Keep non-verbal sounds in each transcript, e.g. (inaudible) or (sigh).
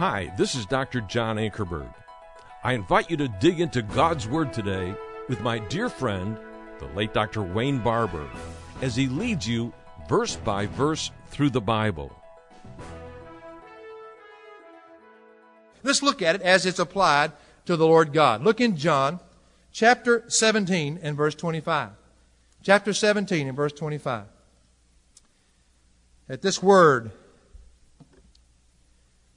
Hi, this is Dr. John Ankerberg. I invite you to dig into God's Word today with my dear friend, the late Dr. Wayne Barber, as he leads you verse by verse through the Bible. Let's look at it as it's applied to the Lord God. Look in John chapter 17 and verse 25. Chapter 17 and verse 25. At this word,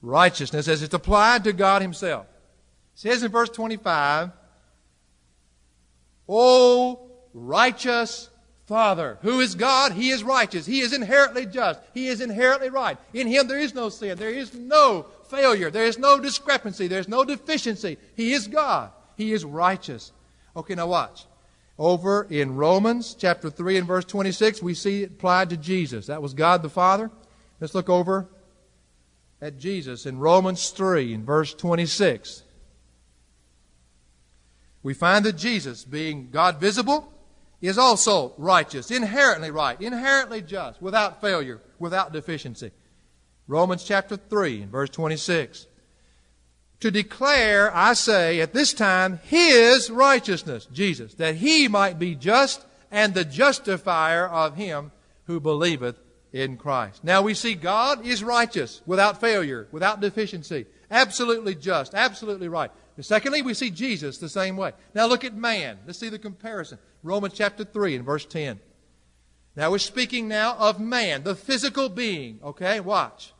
righteousness, as it's applied to God Himself. It says in verse 25, O righteous Father, who is God, He is righteous. He is inherently just. He is inherently right. In Him there is no sin. There is no failure. There is no discrepancy. There is no deficiency. He is God. He is righteous. Okay, now watch. Over in Romans chapter 3 and verse 26, we see it applied to Jesus. That was God the Father. Let's look over at Jesus in Romans 3 in verse 26. We find that Jesus, being God visible, is also righteous, inherently right, inherently just, without failure, without deficiency. Romans chapter 3 and verse 26. To declare, I say, at this time, His righteousness, Jesus, that He might be just and the justifier of him who believeth in Christ. Now we see God is righteous, without failure, without deficiency, absolutely just, absolutely right. Secondly, we see Jesus the same way. Now look at man. Let's see the comparison. Romans chapter 3 and verse 10. Now we're speaking now of man, the physical being. Okay, watch.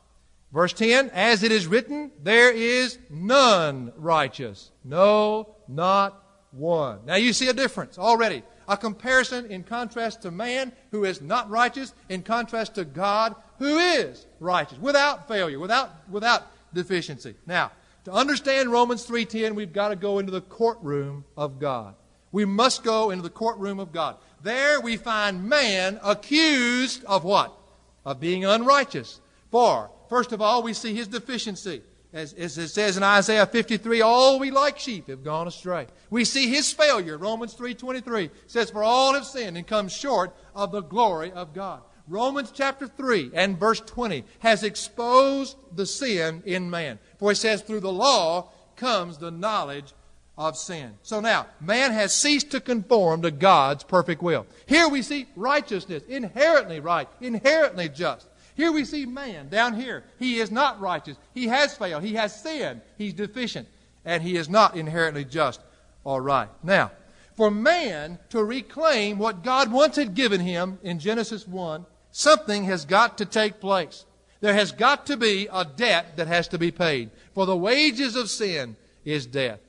Verse 10, as it is written, there is none righteous. No, not one. Now you see a difference already. A comparison in contrast to man who is not righteous, in contrast to God who is righteous, without failure, without, without deficiency. Now, to understand Romans 3.10, we've got to go into the courtroom of God. We must go into the courtroom of God. There we find man accused of what? Of being unrighteous. For, first of all, we see his deficiency. As, as, it says in Isaiah 53, all we like sheep have gone astray. We see his failure. Romans 3.23 says, For all have sinned and come short of the glory of God. Romans chapter 3 and verse 20 has exposed the sin in man. For it says, through the law comes the knowledge of sin. So now, man has ceased to conform to God's perfect will. Here we see righteousness, inherently right, inherently just. Here we see man down here. He is not righteous. He has failed. He has sinned. He's deficient. And he is not inherently just or right. Now, for man to reclaim what God once had given him in Genesis 1, something has got to take place. There has got to be a debt that has to be paid. For the wages of sin is death.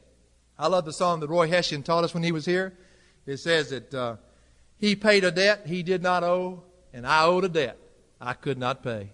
I love the song that Roy Hession taught us when he was here. It says that uh, he paid a debt he did not owe, and I owed a debt I could not pay.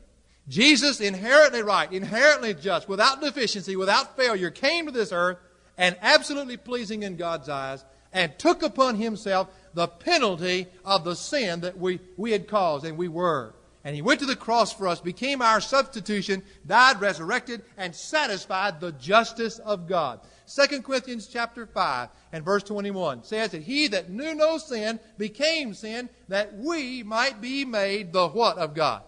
Jesus, inherently right, inherently just, without deficiency, without failure, came to this earth and absolutely pleasing in God's eyes and took upon himself the penalty of the sin that we, we had caused and we were. And he went to the cross for us, became our substitution, died, resurrected, and satisfied the justice of God. 2 Corinthians chapter 5 and verse 21 says that he that knew no sin became sin that we might be made the what of God?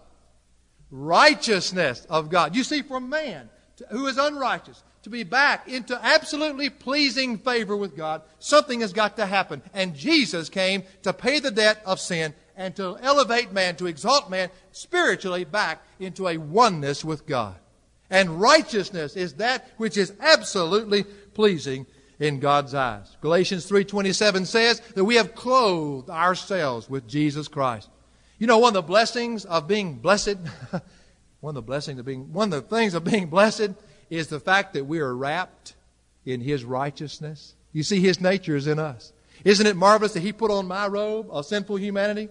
Righteousness of God. You see, for man who is unrighteous to be back into absolutely pleasing favor with God, something has got to happen. And Jesus came to pay the debt of sin and to elevate man, to exalt man spiritually back into a oneness with God. And righteousness is that which is absolutely pleasing in God's eyes. Galatians 3:27 says that we have clothed ourselves with Jesus Christ. You know one of the blessings of being blessed, (laughs) one of the blessings of being one of the things of being blessed is the fact that we are wrapped in his righteousness. You see his nature is in us. Isn't it marvelous that he put on my robe of sinful humanity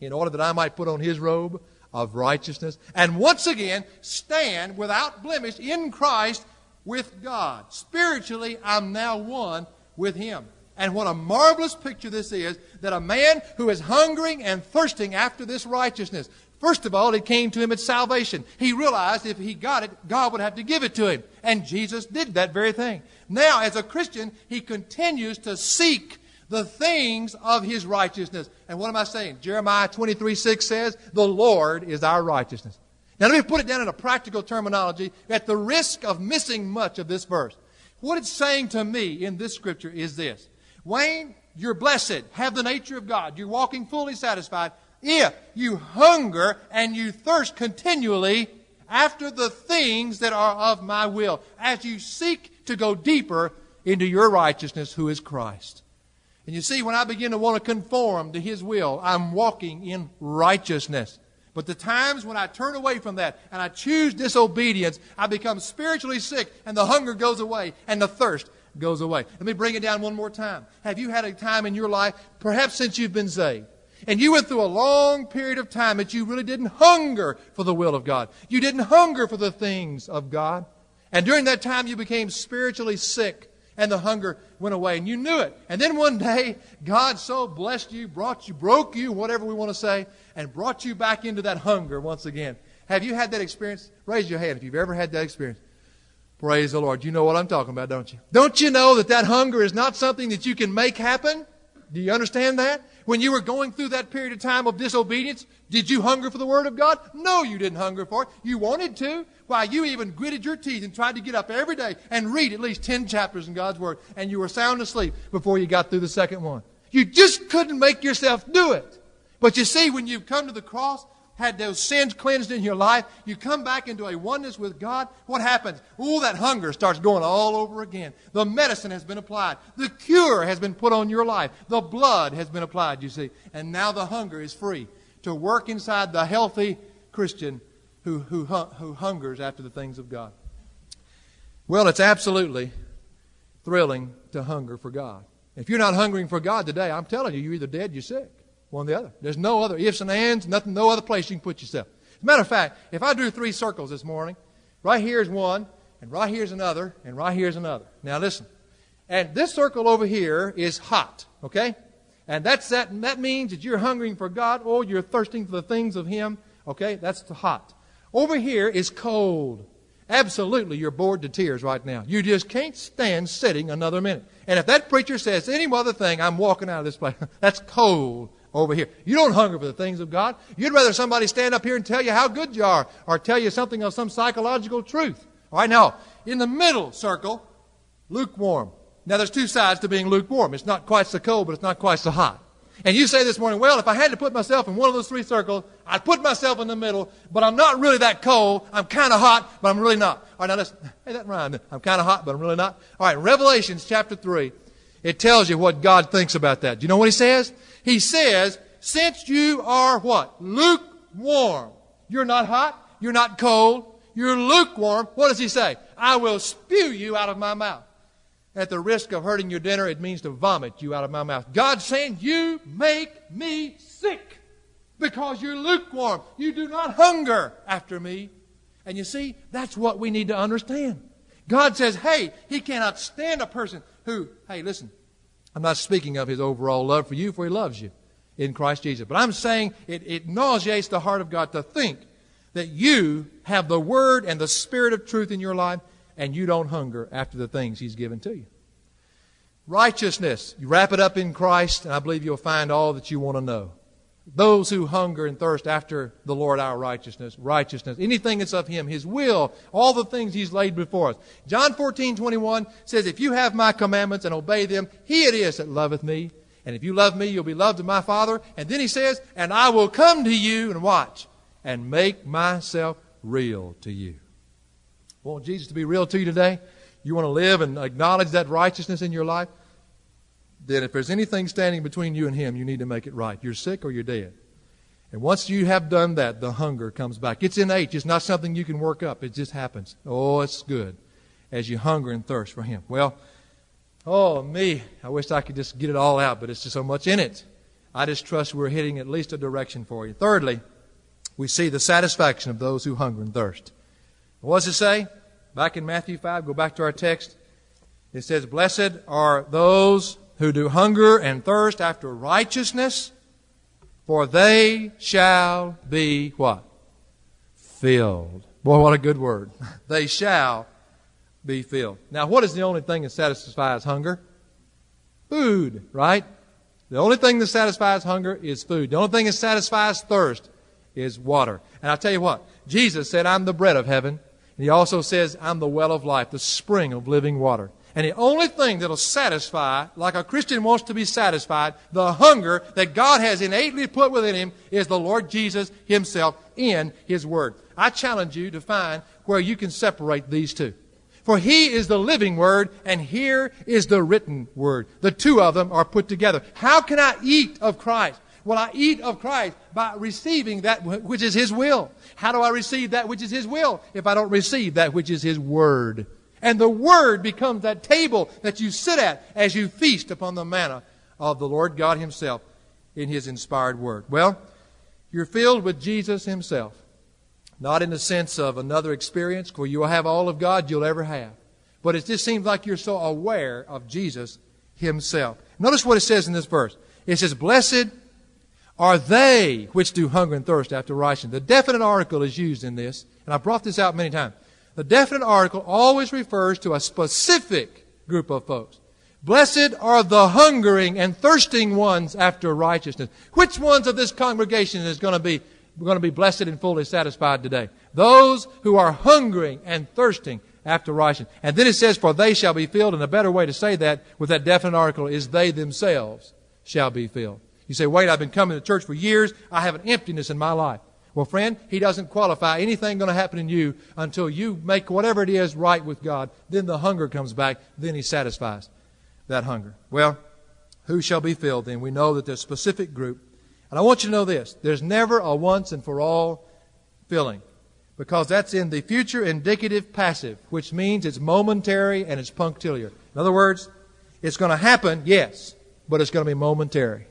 in order that I might put on his robe of righteousness and once again stand without blemish in Christ with God. Spiritually, I'm now one with Him. And what a marvelous picture this is that a man who is hungering and thirsting after this righteousness, first of all, it came to him at salvation. He realized if he got it, God would have to give it to him. And Jesus did that very thing. Now, as a Christian, he continues to seek the things of his righteousness. And what am I saying? Jeremiah 23 6 says, The Lord is our righteousness. Now, let me put it down in a practical terminology at the risk of missing much of this verse. What it's saying to me in this scripture is this Wayne, you're blessed, have the nature of God, you're walking fully satisfied if you hunger and you thirst continually after the things that are of my will, as you seek to go deeper into your righteousness, who is Christ. And you see, when I begin to want to conform to His will, I'm walking in righteousness. But the times when I turn away from that and I choose disobedience, I become spiritually sick and the hunger goes away and the thirst goes away. Let me bring it down one more time. Have you had a time in your life, perhaps since you've been saved, and you went through a long period of time that you really didn't hunger for the will of God? You didn't hunger for the things of God. And during that time, you became spiritually sick and the hunger went away and you knew it. And then one day, God so blessed you, brought you, broke you, whatever we want to say, and brought you back into that hunger once again. Have you had that experience? Raise your hand if you've ever had that experience. Praise the Lord. You know what I'm talking about, don't you? Don't you know that that hunger is not something that you can make happen? Do you understand that? When you were going through that period of time of disobedience, did you hunger for the Word of God? No, you didn't hunger for it. You wanted to. Why, you even gritted your teeth and tried to get up every day and read at least 10 chapters in God's Word, and you were sound asleep before you got through the second one. You just couldn't make yourself do it. But you see, when you've come to the cross, had those sins cleansed in your life, you come back into a oneness with God, what happens? Oh, that hunger starts going all over again. The medicine has been applied. The cure has been put on your life. The blood has been applied, you see. And now the hunger is free to work inside the healthy Christian who, who, who hungers after the things of God. Well, it's absolutely thrilling to hunger for God. If you're not hungering for God today, I'm telling you, you're either dead, you're sick. One or the other. There's no other ifs and ands, nothing, no other place you can put yourself. As a matter of fact, if I drew three circles this morning, right here is one, and right here is another, and right here is another. Now listen. And this circle over here is hot, okay? And that's that, that means that you're hungering for God or you're thirsting for the things of Him, okay? That's the hot. Over here is cold. Absolutely, you're bored to tears right now. You just can't stand sitting another minute. And if that preacher says any other thing, I'm walking out of this place. (laughs) That's cold over here. You don't hunger for the things of God. You'd rather somebody stand up here and tell you how good you are or tell you something of some psychological truth. All right, now, in the middle circle, lukewarm. Now, there's two sides to being lukewarm. It's not quite so cold, but it's not quite so hot. And you say this morning, well, if I had to put myself in one of those three circles, I'd put myself in the middle, but I'm not really that cold. I'm kind of hot, but I'm really not. All right, now listen. (laughs) Hey, that rhymed. I'm kind of hot, but I'm really not. All right, Revelations chapter 3, it tells you what God thinks about that. Do you know what he says? He says, since you are what? Lukewarm. You're not hot. You're not cold. You're lukewarm. What does he say? I will spew you out of my mouth. At the risk of hurting your dinner, it means to vomit you out of my mouth. God's saying, You make me sick because you're lukewarm. You do not hunger after me. And you see, that's what we need to understand. God says, Hey, He cannot stand a person who, hey, listen, I'm not speaking of his overall love for you, for he loves you in Christ Jesus. But I'm saying it, it nauseates the heart of God to think that you have the Word and the Spirit of truth in your life and you don't hunger after the things He's given to you. Righteousness. You wrap it up in Christ, and I believe you'll find all that you want to know. Those who hunger and thirst after the Lord our righteousness, righteousness, anything that's of Him, His will, all the things He's laid before us. John 14, 21 says, If you have my commandments and obey them, He it is that loveth me. And if you love me, you'll be loved of my Father. And then He says, And I will come to you and watch and make myself real to you. Want Jesus to be real to you today? You want to live and acknowledge that righteousness in your life? then if there's anything standing between you and Him, you need to make it right. You're sick or you're dead. And once you have done that, the hunger comes back. It's innate. It's not something you can work up. It just happens. Oh, it's good as you hunger and thirst for Him. Well, oh, me. I wish I could just get it all out, but it's just so much in it. I just trust we're hitting at least a direction for you. Thirdly, we see the satisfaction of those who hunger and thirst. What does it say? Back in Matthew 5, go back to our text. It says, Blessed are those who do hunger and thirst after righteousness, for they shall be what? Filled. Boy, what a good word. (laughs) they shall be filled. Now, what is the only thing that satisfies hunger? Food, right? The only thing that satisfies hunger is food. The only thing that satisfies thirst is water. And I'll tell you what, Jesus said, I'm the bread of heaven. And he also says, I'm the well of life, the spring of living water. And the only thing that'll satisfy, like a Christian wants to be satisfied, the hunger that God has innately put within him is the Lord Jesus himself in his word. I challenge you to find where you can separate these two. For he is the living word, and here is the written word. The two of them are put together. How can I eat of Christ? Well, I eat of Christ by receiving that which is his will. How do I receive that which is his will if I don't receive that which is his word? And the Word becomes that table that you sit at as you feast upon the manna of the Lord God Himself in His inspired Word. Well, you're filled with Jesus Himself. Not in the sense of another experience where you'll have all of God you'll ever have. But it just seems like you're so aware of Jesus Himself. Notice what it says in this verse. It says, Blessed are they which do hunger and thirst after righteousness. The definite article is used in this, and I've brought this out many times. The definite article always refers to a specific group of folks. Blessed are the hungering and thirsting ones after righteousness. Which ones of this congregation is going to be going to be blessed and fully satisfied today? Those who are hungering and thirsting after righteousness. And then it says, For they shall be filled. And a better way to say that with that definite article is they themselves shall be filled. You say, wait, I've been coming to church for years. I have an emptiness in my life. Well, friend, He doesn't qualify anything going to happen in you until you make whatever it is right with God. Then the hunger comes back. Then He satisfies that hunger. Well, who shall be filled then? We know that there's a specific group. And I want you to know this. There's never a once and for all filling. Because that's in the future indicative passive, which means it's momentary and it's punctiliar. In other words, it's going to happen, yes, but it's going to be momentary.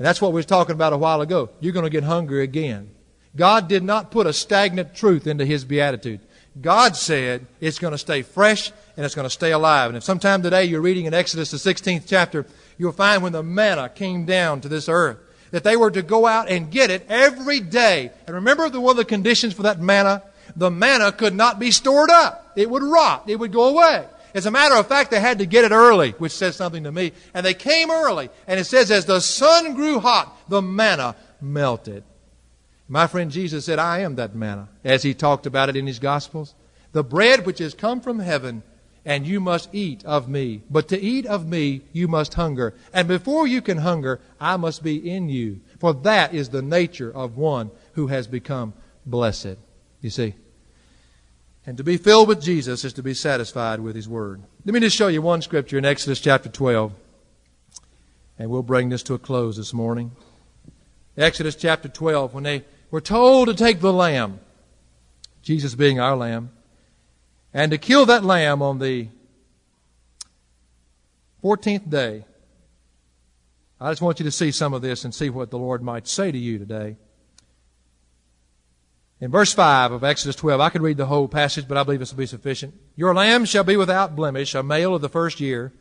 And that's what we were talking about a while ago. You're going to get hungry again. God did not put a stagnant truth into his beatitude. God said it's going to stay fresh and it's going to stay alive. And if sometime today you're reading in Exodus the 16th chapter, you'll find when the manna came down to this earth, that they were to go out and get it every day. And remember the, one of the conditions for that manna? The manna could not be stored up. It would rot. It would go away. As a matter of fact, they had to get it early, which says something to me. And they came early. And it says, as the sun grew hot, the manna melted. My friend Jesus said, I am that manna, as he talked about it in his Gospels. The bread which has come from heaven, and you must eat of me. But to eat of me, you must hunger. And before you can hunger, I must be in you. For that is the nature of one who has become blessed. You see? And to be filled with Jesus is to be satisfied with his word. Let me just show you one scripture in Exodus chapter 12. And we'll bring this to a close this morning. Exodus chapter 12, when they we're told to take the lamb, Jesus being our lamb, and to kill that lamb on the 14th day. I just want you to see some of this and see what the Lord might say to you today. In verse 5 of Exodus 12, I could read the whole passage, but I believe this will be sufficient. Your lamb shall be without blemish, a male of the first year.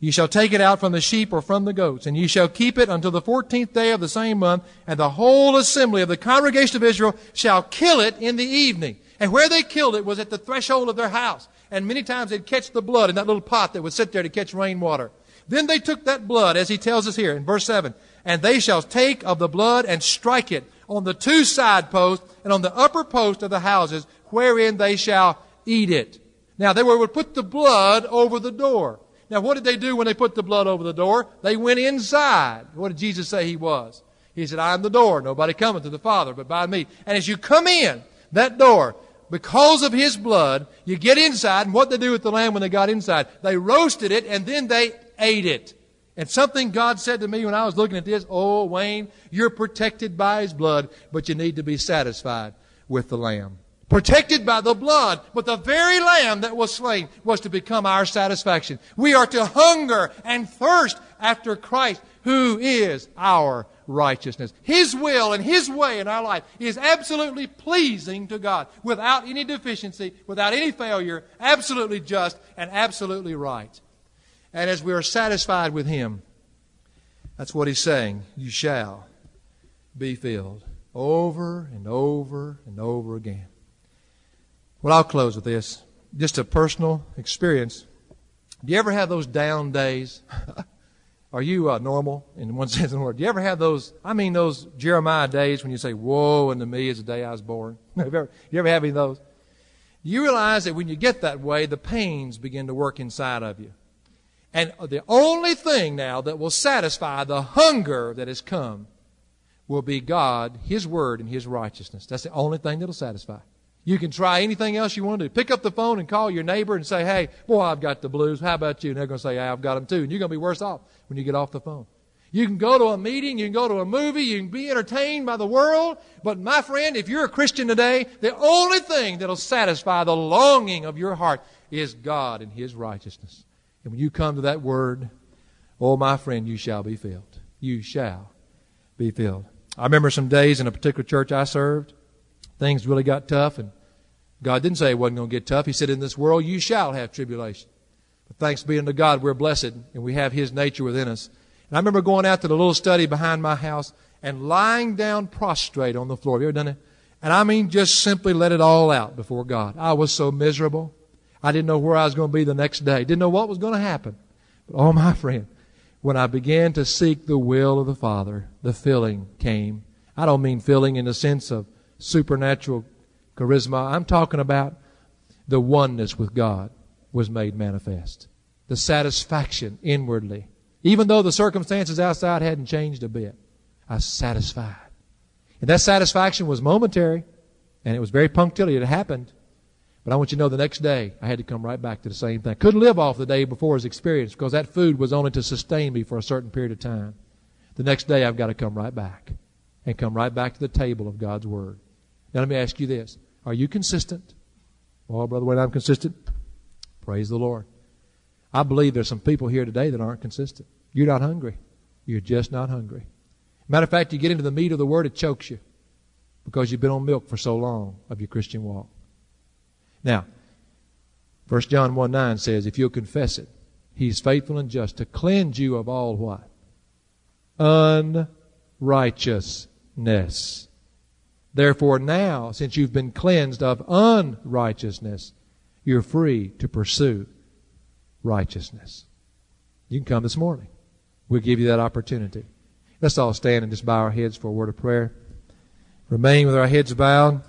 You shall take it out from the sheep or from the goats, and you shall keep it until the fourteenth day of the same month, and the whole assembly of the congregation of Israel shall kill it in the evening. And where they killed it was at the threshold of their house. And many times they'd catch the blood in that little pot that would sit there to catch rainwater. Then they took that blood, as he tells us here in verse 7, and they shall take of the blood and strike it on the two side posts and on the upper post of the houses, wherein they shall eat it. Now they were would put the blood over the door. Now, what did they do when they put the blood over the door? They went inside. What did Jesus say he was? He said, I am the door. Nobody cometh to the Father but by me. And as you come in that door, because of his blood, you get inside, and what they do with the lamb when they got inside? They roasted it, and then they ate it. And something God said to me when I was looking at this, oh, Wayne, you're protected by his blood, but you need to be satisfied with the lamb protected by the blood, but the very lamb that was slain was to become our satisfaction. We are to hunger and thirst after Christ, who is our righteousness. His will and His way in our life is absolutely pleasing to God, without any deficiency, without any failure, absolutely just and absolutely right. And as we are satisfied with Him, that's what He's saying, you shall be filled over and over and over again. Well, I'll close with this. Just a personal experience. Do you ever have those down days? (laughs) are you uh, normal in one (laughs) sense of the word? Do you ever have those, I mean, those Jeremiah days when you say, Woe unto me is the day I was born? (laughs) you, ever, you ever have any of those? You realize that when you get that way, the pains begin to work inside of you. And the only thing now that will satisfy the hunger that has come will be God, His Word, and His righteousness. That's the only thing that'll satisfy. You can try anything else you want to do. Pick up the phone and call your neighbor and say, hey, boy, I've got the blues. How about you? And they're going to say, yeah, I've got them too. And you're going to be worse off when you get off the phone. You can go to a meeting, you can go to a movie, you can be entertained by the world. But my friend, if you're a Christian today, the only thing that'll satisfy the longing of your heart is God and His righteousness. And when you come to that word, oh, my friend, you shall be filled. You shall be filled. I remember some days in a particular church I served, things really got tough, and God didn't say it wasn't going to get tough. He said, In this world you shall have tribulation. But thanks be unto God, we're blessed, and we have His nature within us. And I remember going out to the little study behind my house and lying down prostrate on the floor. Have you ever done it? And I mean, just simply let it all out before God. I was so miserable. I didn't know where I was going to be the next day. Didn't know what was going to happen. But oh, my friend, when I began to seek the will of the Father, the filling came. I don't mean filling in the sense of supernatural charisma. I'm talking about the oneness with God was made manifest. The satisfaction inwardly. Even though the circumstances outside hadn't changed a bit, I was satisfied. And that satisfaction was momentary, and it was very punctilious. It happened. But I want you to know the next day, I had to come right back to the same thing. Couldn't live off the day before's experience because that food was only to sustain me for a certain period of time. The next day, I've got to come right back and come right back to the table of God's Word. Now, let me ask you this Are you consistent? Well, Brother Wayne, I'm consistent. Praise the Lord. I believe there's some people here today that aren't consistent. You're not hungry. You're just not hungry. Matter of fact, you get into the meat of the Word, it chokes you because you've been on milk for so long of your Christian walk. Now, 1 John 1 9 says, If you'll confess it, He's faithful and just to cleanse you of all what? Unrighteousness. Therefore, now, since you've been cleansed of unrighteousness, you're free to pursue righteousness. You can come this morning. We'll give you that opportunity. Let's all stand and just bow our heads for a word of prayer. Remain with our heads bowed.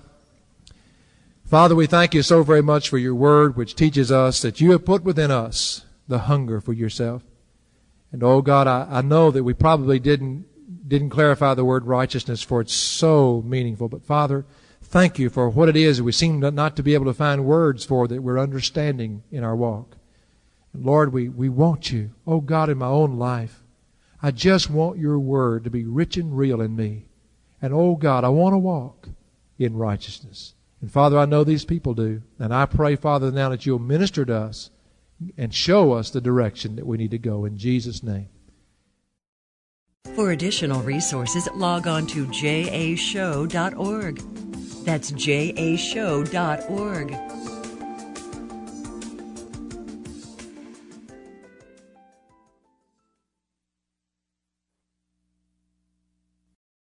Father, we thank you so very much for your word, which teaches us that you have put within us the hunger for yourself. And oh God, I, I know that we probably didn't didn't clarify the word righteousness for it's so meaningful. But Father, thank you for what it is that we seem not to be able to find words for that we're understanding in our walk. And Lord, we, we want you. Oh God, in my own life, I just want your word to be rich and real in me. And oh God, I want to walk in righteousness. And Father, I know these people do. And I pray, Father, now that you'll minister to us and show us the direction that we need to go in Jesus' name. For additional resources, log on to jashow.org. That's jashow.org.